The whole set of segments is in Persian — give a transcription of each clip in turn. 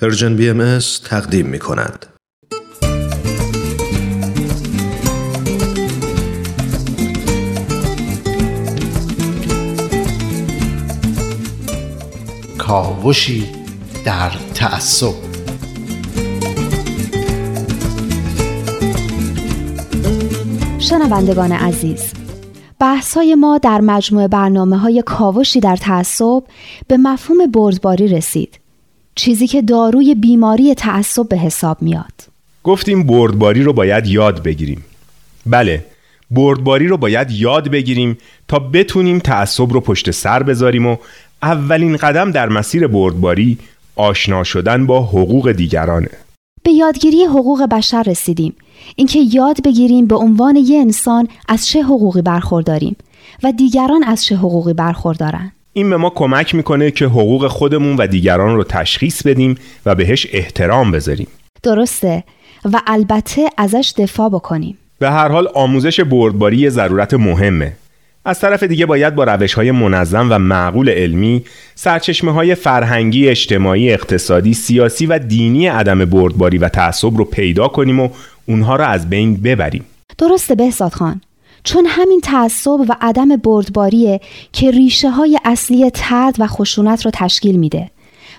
Persian BM تقدیم می کند. کاوشی در تعصب شنوندگان عزیز بحث های ما در مجموع برنامه های کاوشی در تعصب به مفهوم بردباری رسید چیزی که داروی بیماری تعصب به حساب میاد. گفتیم بردباری رو باید یاد بگیریم. بله بردباری رو باید یاد بگیریم تا بتونیم تعصب رو پشت سر بذاریم و اولین قدم در مسیر بردباری آشنا شدن با حقوق دیگرانه. به یادگیری حقوق بشر رسیدیم. اینکه یاد بگیریم به عنوان یه انسان از چه حقوقی برخورداریم و دیگران از چه حقوقی برخوردارن. این به ما کمک می‌کنه که حقوق خودمون و دیگران رو تشخیص بدیم و بهش احترام بذاریم. درسته. و البته ازش دفاع بکنیم. به هر حال آموزش بردباری یه ضرورت مهمه. از طرف دیگه باید با روش های منظم و معقول علمی سرچشمه های فرهنگی، اجتماعی، اقتصادی، سیاسی و دینی عدم بردباری و تعصب رو پیدا کنیم و اونها را از بین ببریم. درسته بهزاد خان. چون همین تعصب و عدم بردباریه که ریشه های اصلی ترد و خشونت رو تشکیل میده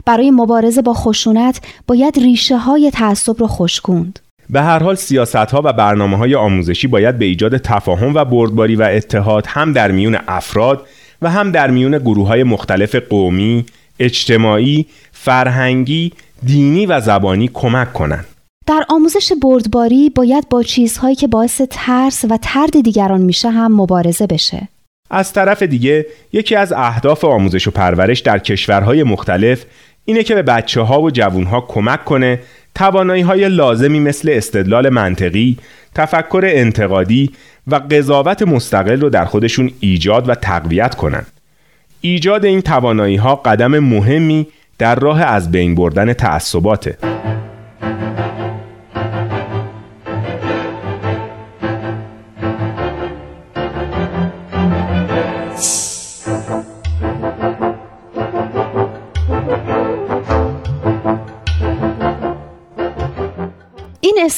برای مبارزه با خشونت باید ریشه های تعصب رو خشکوند به هر حال سیاست ها و برنامه های آموزشی باید به ایجاد تفاهم و بردباری و اتحاد هم در میون افراد و هم در میون گروه های مختلف قومی، اجتماعی، فرهنگی، دینی و زبانی کمک کنند. در آموزش بردباری باید با چیزهایی که باعث ترس و ترد دیگران میشه هم مبارزه بشه. از طرف دیگه یکی از اهداف آموزش و پرورش در کشورهای مختلف اینه که به بچه ها و جوون ها کمک کنه توانایی های لازمی مثل استدلال منطقی، تفکر انتقادی و قضاوت مستقل رو در خودشون ایجاد و تقویت کنند. ایجاد این توانایی ها قدم مهمی در راه از بین بردن تعصباته.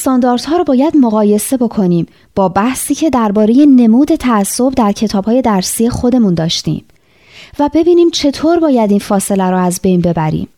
استانداردها رو باید مقایسه بکنیم. با بحثی که درباره نمود تعصب در کتابهای درسی خودمون داشتیم. و ببینیم چطور باید این فاصله رو از بین ببریم.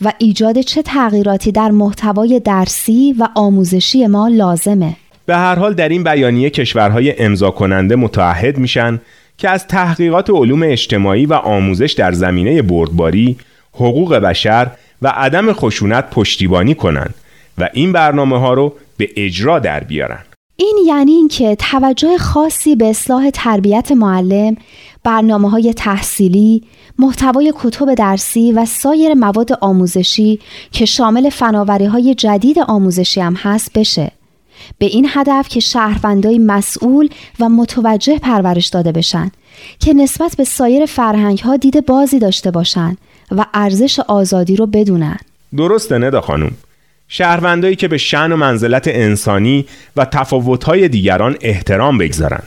و ایجاد چه تغییراتی در محتوای درسی و آموزشی ما لازمه. به هر حال در این بیانیه کشورهای امضا کننده متعهد میشن که از تحقیقات علوم اجتماعی و آموزش در زمینه بردباری، حقوق بشر و عدم خشونت پشتیبانی کنند و این برنامه ها رو به اجرا در بیارن. این یعنی اینکه توجه خاصی به اصلاح تربیت معلم، برنامه های تحصیلی، محتوای کتب درسی و سایر مواد آموزشی که شامل فناوری های جدید آموزشی هم هست بشه. به این هدف که شهروندای مسئول و متوجه پرورش داده بشن که نسبت به سایر فرهنگ ها دید بازی داشته باشن و ارزش آزادی رو بدونن. درسته ندا خانم. شهروندایی که به شن و منزلت انسانی و تفاوت‌های دیگران احترام بگذارن.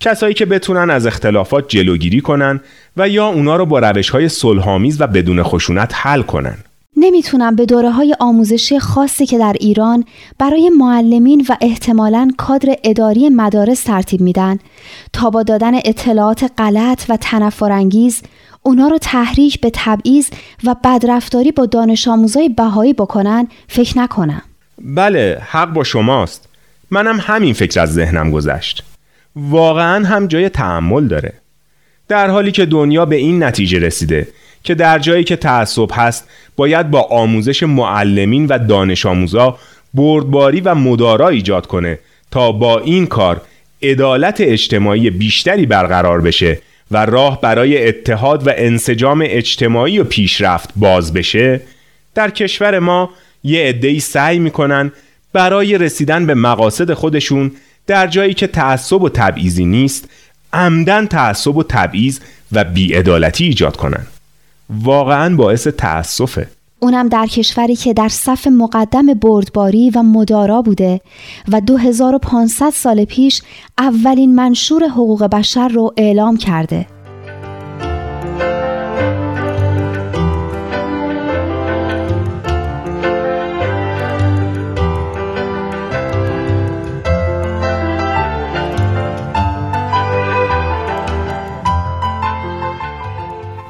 کسایی که بتونن از اختلافات جلوگیری کنن و یا اونا رو با روش‌های صلح‌آمیز و بدون خشونت حل کنن. نمی‌تونم به دوره های آموزشی خاصی که در ایران برای معلمین و احتمالاً کادر اداری مدارس ترتیب میدن تا با دادن اطلاعات غلط و تنفرانگیز اونا رو تحریک به تبعیض و بدرفتاری با دانش آموزای بهایی بکنن فکر نکنم. بله حق با شماست. منم همین فکر از ذهنم گذشت. واقعا هم جای تعمل داره. در حالی که دنیا به این نتیجه رسیده که در جایی که تعصب هست باید با آموزش معلمین و دانش آموزا بردباری و مدارا ایجاد کنه تا با این کار عدالت اجتماعی بیشتری برقرار بشه و راه برای اتحاد و انسجام اجتماعی و پیشرفت باز بشه در کشور ما یه عده‌ای سعی می‌کنن برای رسیدن به مقاصد خودشون در جایی که تعصب و تبعیضی نیست عمدن تعصب و تبعیض و بیعدالتی ایجاد کنن. واقعا باعث تأسفه. اونم در کشوری که در صف مقدم بردباری و مدارا بوده و 2500 سال پیش اولین منشور حقوق بشر رو اعلام کرده.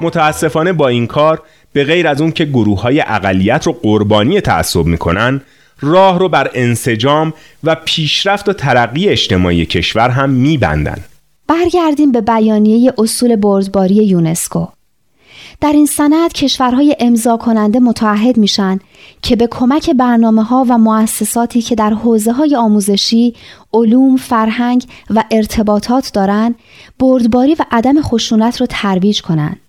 متاسفانه با این کار به غیر از اون که گروه های اقلیت رو قربانی تعصب می‌کنن راه رو بر انسجام و پیشرفت و ترقی اجتماعی کشور هم میبندن برگردیم به بیانیه اصول بردباری یونسکو در این سند کشورهای امضا کننده متعهد میشن که به کمک برنامه ها و مؤسساتی که در حوزه های آموزشی، علوم، فرهنگ و ارتباطات دارند، بردباری و عدم خشونت را ترویج کنند.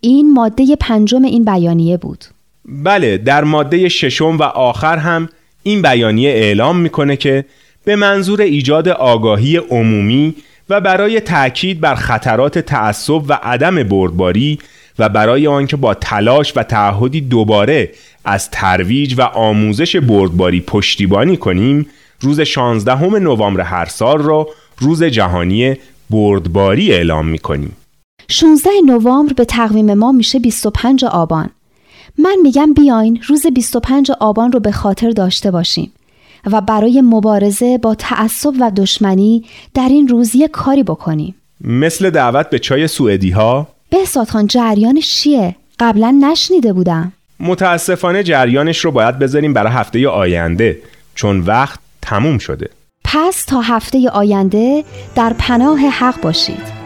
این ماده پنجم این بیانیه بود. بله در ماده ششم و آخر هم این بیانیه اعلام می‌کنه که به منظور ایجاد آگاهی عمومی و برای تاکید بر خطرات تعصب و عدم بردباری و برای آنکه با تلاش و تعهدی دوباره از ترویج و آموزش بردباری پشتیبانی کنیم روز 16 نوامبر هر سال را روز جهانی بردباری اعلام می کنیم 16 نوامبر به تقویم ما میشه 25 آبان. من میگم بیاین روز 25 آبان رو به خاطر داشته باشیم و برای مبارزه با تعصب و دشمنی در این روز یک کاری بکنیم. مثل دعوت به چای سوئدی ها بهزاد خان جریانش چیه؟ قبلا نشنیده بودم. متاسفانه جریانش رو باید بذاریم برای هفته آینده چون وقت تموم شده. پس تا هفته آینده در پناه حق باشید.